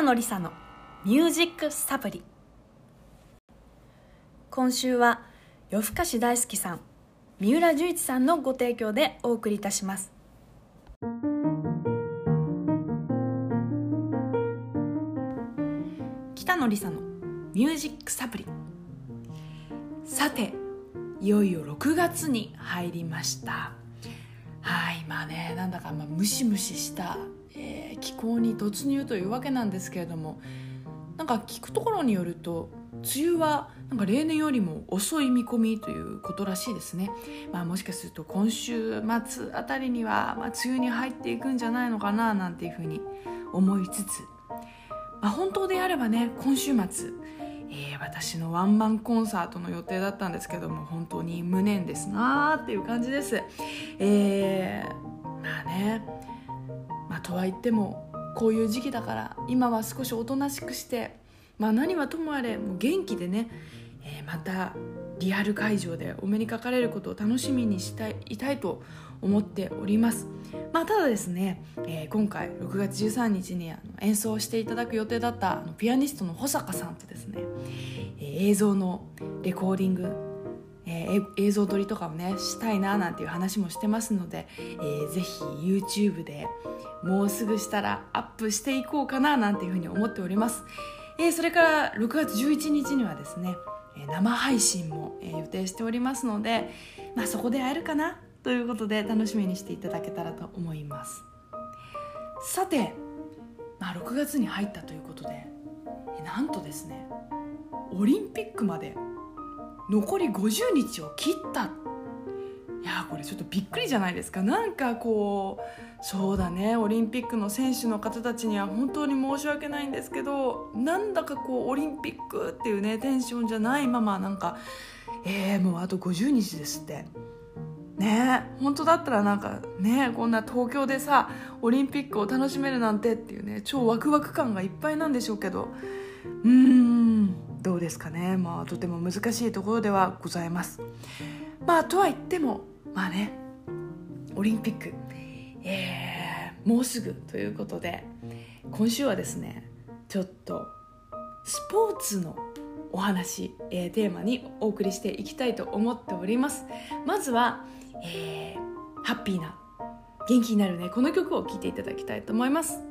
北野梨沙のミュージックサプリ。今週は夜更かし大好きさん三浦十一さんのご提供でお送りいたします。北野梨沙のミュージックサプリ。さていよいよ6月に入りました。はいまあねなんだかまあムシムシしたえー、気候に突入というわけなんですけれどもなんか聞くところによると梅雨はなんか例年よりも遅い見込みということらしいですね、まあ、もしかすると今週末あたりには、まあ、梅雨に入っていくんじゃないのかななんていうふうに思いつつ、まあ、本当であればね今週末えー、私のワンマンコンサートの予定だったんですけども本当に無念ですなーっていう感じです。えー、とは言ってもこういう時期だから今は少しおとなしくして、まあ、何はともあれもう元気でね、えー、またリアル会場でお目にかかれることを楽しみにしたいいたいと思っております、まあ、ただですね、えー、今回6月13日にあの演奏していただく予定だったあのピアニストの保坂さんとですね、えー、映像のレコーディングえー、映像撮りとかをねしたいななんていう話もしてますので、えー、ぜひ YouTube でもうすぐしたらアップしていこうかななんていうふうに思っております、えー、それから6月11日にはですね生配信も予定しておりますので、まあ、そこで会えるかなということで楽しみにしていただけたらと思います。さて、まあ、6月に入ったということでなんとですねオリンピックまで残り50日を切った。いやこれちょっとびっくりじゃないですか。なんかこうそうだね。オリンピックの選手の方たちには本当に申し訳ないんですけどなんだかこうオリンピックっていうねテンションじゃないままなんかえー、もうあと50日ですって。ね。本当だったらなんかねこんな東京でさオリンピックを楽しめるなんてっていうね超ワクワク感がいっぱいなんでしょうけど。うーん。どうですかね。まあとても難しいところではございます。まあとは言ってもまあねオリンピック。えー、もうすぐということで今週はですねちょっとスポーツのお話、えー、テーマにお送りしていきたいと思っております。まずは、えー、ハッピーな元気になるねこの曲を聴いていただきたいと思います。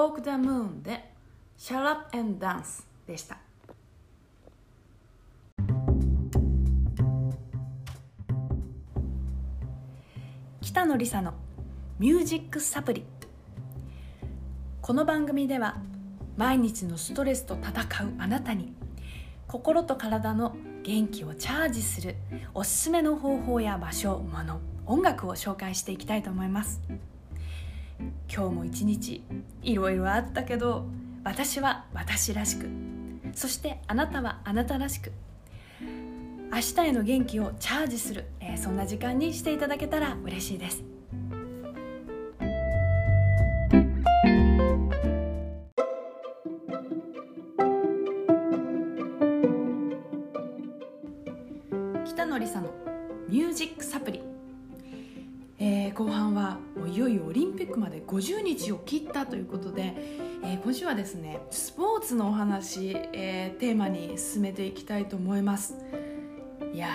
Walk the Moon で Shut Up and Dance でした。北野梨沙のミュージックサプリこの番組では毎日のストレスと戦うあなたに心と体の元気をチャージするおすすめの方法や場所物音楽を紹介していきたいと思います。今日も一日いろいろあったけど私は私らしく。そしてあなたはあなたらしく。明日への元気をチャージする、えー、そんな時間にしていただけたら嬉しいです。いよいよオリンピックまで50日を切ったということで、えー、今週はですねスポーツのお話、えー、テーマに進めていきたいと思います。いや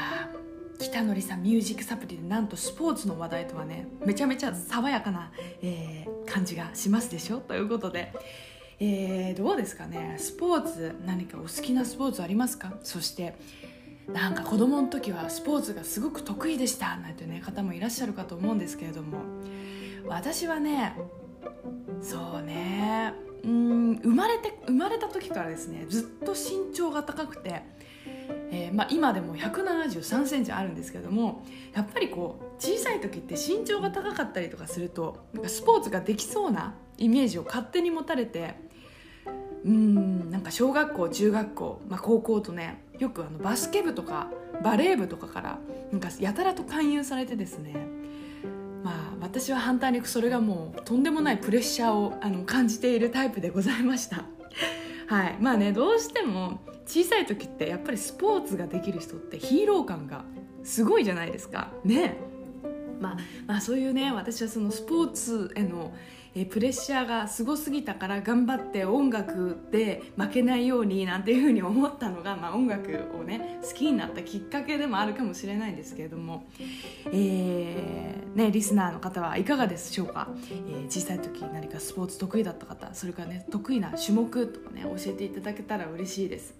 北野さんミュージックサプリでなんとスポーツの話題とはねめちゃめちゃ爽やかな、えー、感じがしますでしょ？ということで、えー、どうですかね？スポーツ何かお好きなスポーツありますか？そしてなんか子供の時はスポーツがすごく得意でしたなんてね方もいらっしゃるかと思うんですけれども。私はねそうねうん生まれて生まれた時からですねずっと身長が高くてえー、まあ、今でも1 7 3センチあるんですけどもやっぱりこう小さい時って身長が高かったりとかするとスポーツができそうなイメージを勝手に持たれてうんなんか小学校中学校、まあ、高校とねよくあのバスケ部とかバレー部とかからなんかやたらと勧誘されてですねまあ私は反対にそれがもうとんでもないプレッシャーをあの感じているタイプでございました。はい。まあねどうしても小さい時ってやっぱりスポーツができる人ってヒーロー感がすごいじゃないですか。ね。まあ、まあそういうね私はそのスポーツへのえプレッシャーがすごすぎたから頑張って音楽で負けないようになんていうふうに思ったのが、まあ、音楽をね好きになったきっかけでもあるかもしれないんですけれども、えー、ね、リスナーの方はいかがでしょうか、えー、小さい時何かスポーツ得意だった方それからね得意な種目とかね教えていただけたら嬉しいです。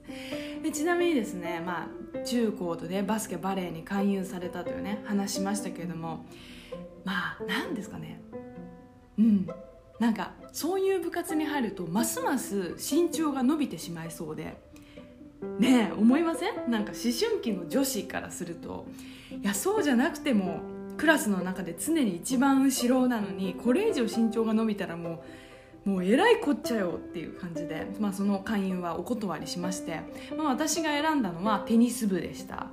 でちなみにですね、まあ、中高とねバスケバレーに勧誘されたというね話しましたけれども。まあ何ですかね。うん。なんかそういう部活に入るとますます身長が伸びてしまいそうで。ねえ思いません？なんか思春期の女子からすると。いやそうじゃなくてもクラスの中で常に一番後ろなのにこれ以上身長が伸びたらもうもうえらいこっちゃよっていう感じで、まあ、その会員はお断りしまして、まあ、私が選んだのはテニス部でした。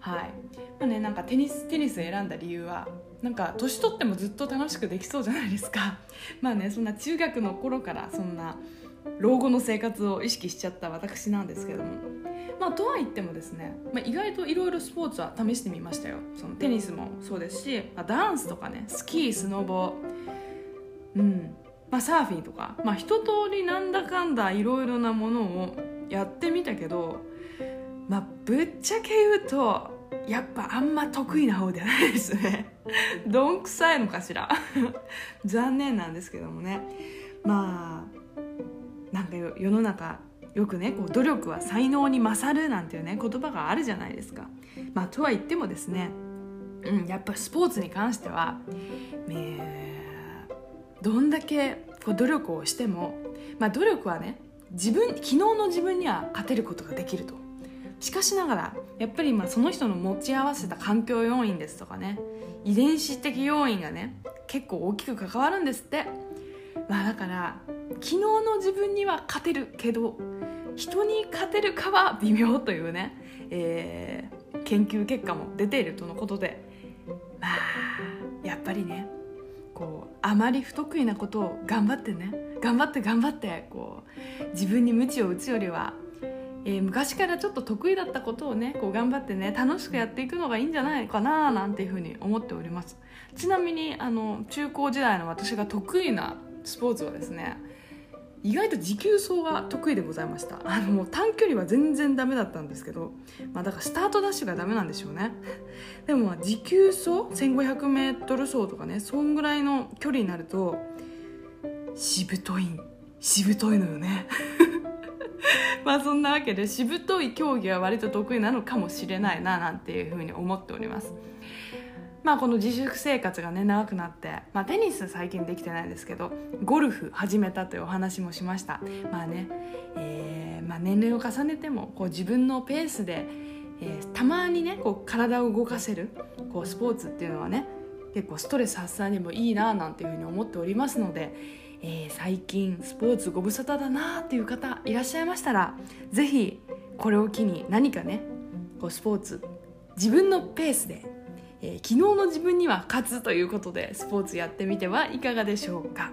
はい。まあねなんかテニステニス選んだ理由はなんか年取ってもずっと楽しくできそうじゃないですか。まあねそんな中学の頃からそんな老後の生活を意識しちゃった私なんですけども。まあとは言ってもですね、まあ、意外といろいろスポーツは試してみましたよ。そのテニスもそうですし、まあ、ダンスとかねスキースノボうんまあ、サーフィンとか、まあ、一通りなんだかんだいろいろなものをやってみたけど、まあ、ぶっちゃけ言うとやっぱあんま得意な方ではないですね。どんくさいのかしら？残念なんですけどもね。まあなんか世の中よくねこう努力は才能に勝るなんていうね言葉があるじゃないですか。まあ、とは言ってもですね、うん、やっぱスポーツに関しては、えー、どんだけこう努力をしても、まあ、努力はね自分昨日の自分には勝てることができるとしかしながらやっぱりまあその人の持ち合わせた環境要因ですとかね遺伝子的要因がね結構大きく関わるんですって。まあだから昨日の自分には勝てるけど人に勝てるかは微妙というね、えー、研究結果も出ているとのことで。まあやっぱりねこうあまり不得意なことを頑張ってね頑張って頑張ってこう自分に鞭を打つよりはえー、昔からちょっと得意だったことをねこう頑張ってね楽しくやっていくのがいいんじゃないかななんていうふうに思っております。ちなみにあの中高時代の私が得意なスポーツはですね意外と持久走が得意でございました。あのう短距離は全然ダメだったんですけど、まあ、だからスタートダッシュがダメなんでしょうね。でも持久走 1500m 走とかねそんぐらいの距離になるとしぶといしぶといのよね。まあそんなわけでしぶとい競技は割と得意なのかもしれないななんていうふうに思っております。まあこの自粛生活がね長くなって、まあ、テニス最近できてないんですけどゴルフ始めたというお話もしました。まあね、えーまあ、年齢を重ねてもこう自分のペースで、えー、たまにねこう体を動かせるこうスポーツっていうのはね結構ストレス発散にもいいななんていうふうに思っておりますので、えー、最近スポーツご無沙汰だなっていう方いらっしゃいましたら是非これを機に何かねこうスポーツ自分のペースでえー、昨日の自分には勝つということでスポーツやってみてはいかがでしょうか。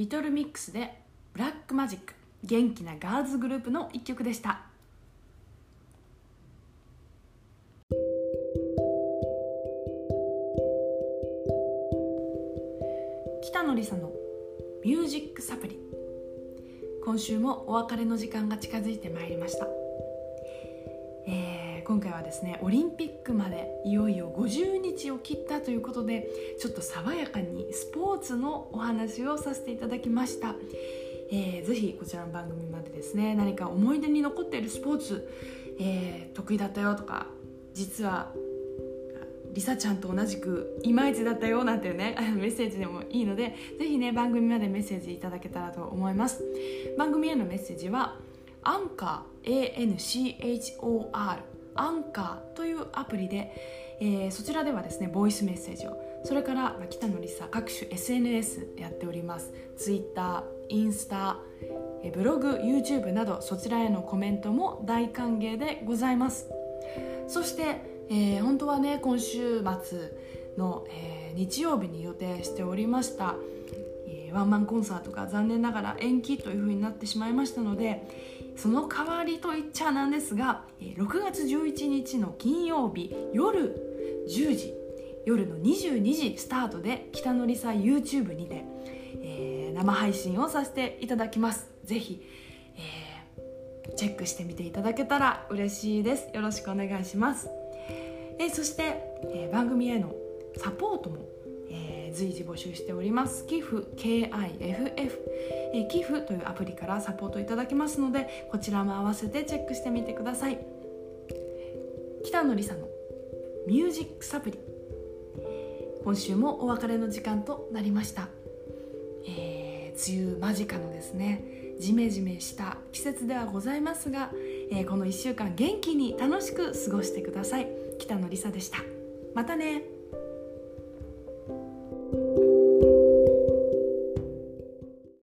リトルミックスでブラックマジック元気なガールズグループの一曲でした。北野梨沙のミュージックサプリ。今週もお別れの時間が近づいてまいりました。今回はですねオリンピックまでいよいよ50日を切ったということでちょっと爽やかにスポーツのお話をさせていただきました、えー、ぜひこちらの番組までですね何か思い出に残っているスポーツ、えー、得意だったよとか実はりさちゃんと同じくいまいちだったよなんていうね メッセージでもいいのでぜひね番組までメッセージいただけたらと思います。番組へのメッセージはアンカー ANCHOR アンカーというアプリで、えー、そちらではですねボイスメッセージをそれから、北野りさ各種 SNS やっております。Twitter インスタブログ YouTube などそちらへのコメントも大歓迎でございます。そしてえー、本当はね今週末の、えー、日曜日に予定しておりました、ワンマンコンサートが残念ながら延期というふうになってしまいましたのでその代わりと言っちゃなんですが6月11日の金曜日夜10時夜の22時スタートで北のりさ YouTube にて、えー、生配信をさせていただきます。ぜひ、えー、チェックしてみていただけたら嬉しいです。よろしくお願いします。えそして、えー、番組へのサポートも、随時募集しております。寄付 KIFF、えー、寄付というアプリからサポートいただけますのでこちらも合わせてチェックしてみてください。北野梨沙のミュージックサプリ。今週もお別れの時間となりました、えー、梅雨間近のですねジメジメした季節ではございますが、えー、この1週間元気に楽しく過ごしてください。北野梨沙でした。またね。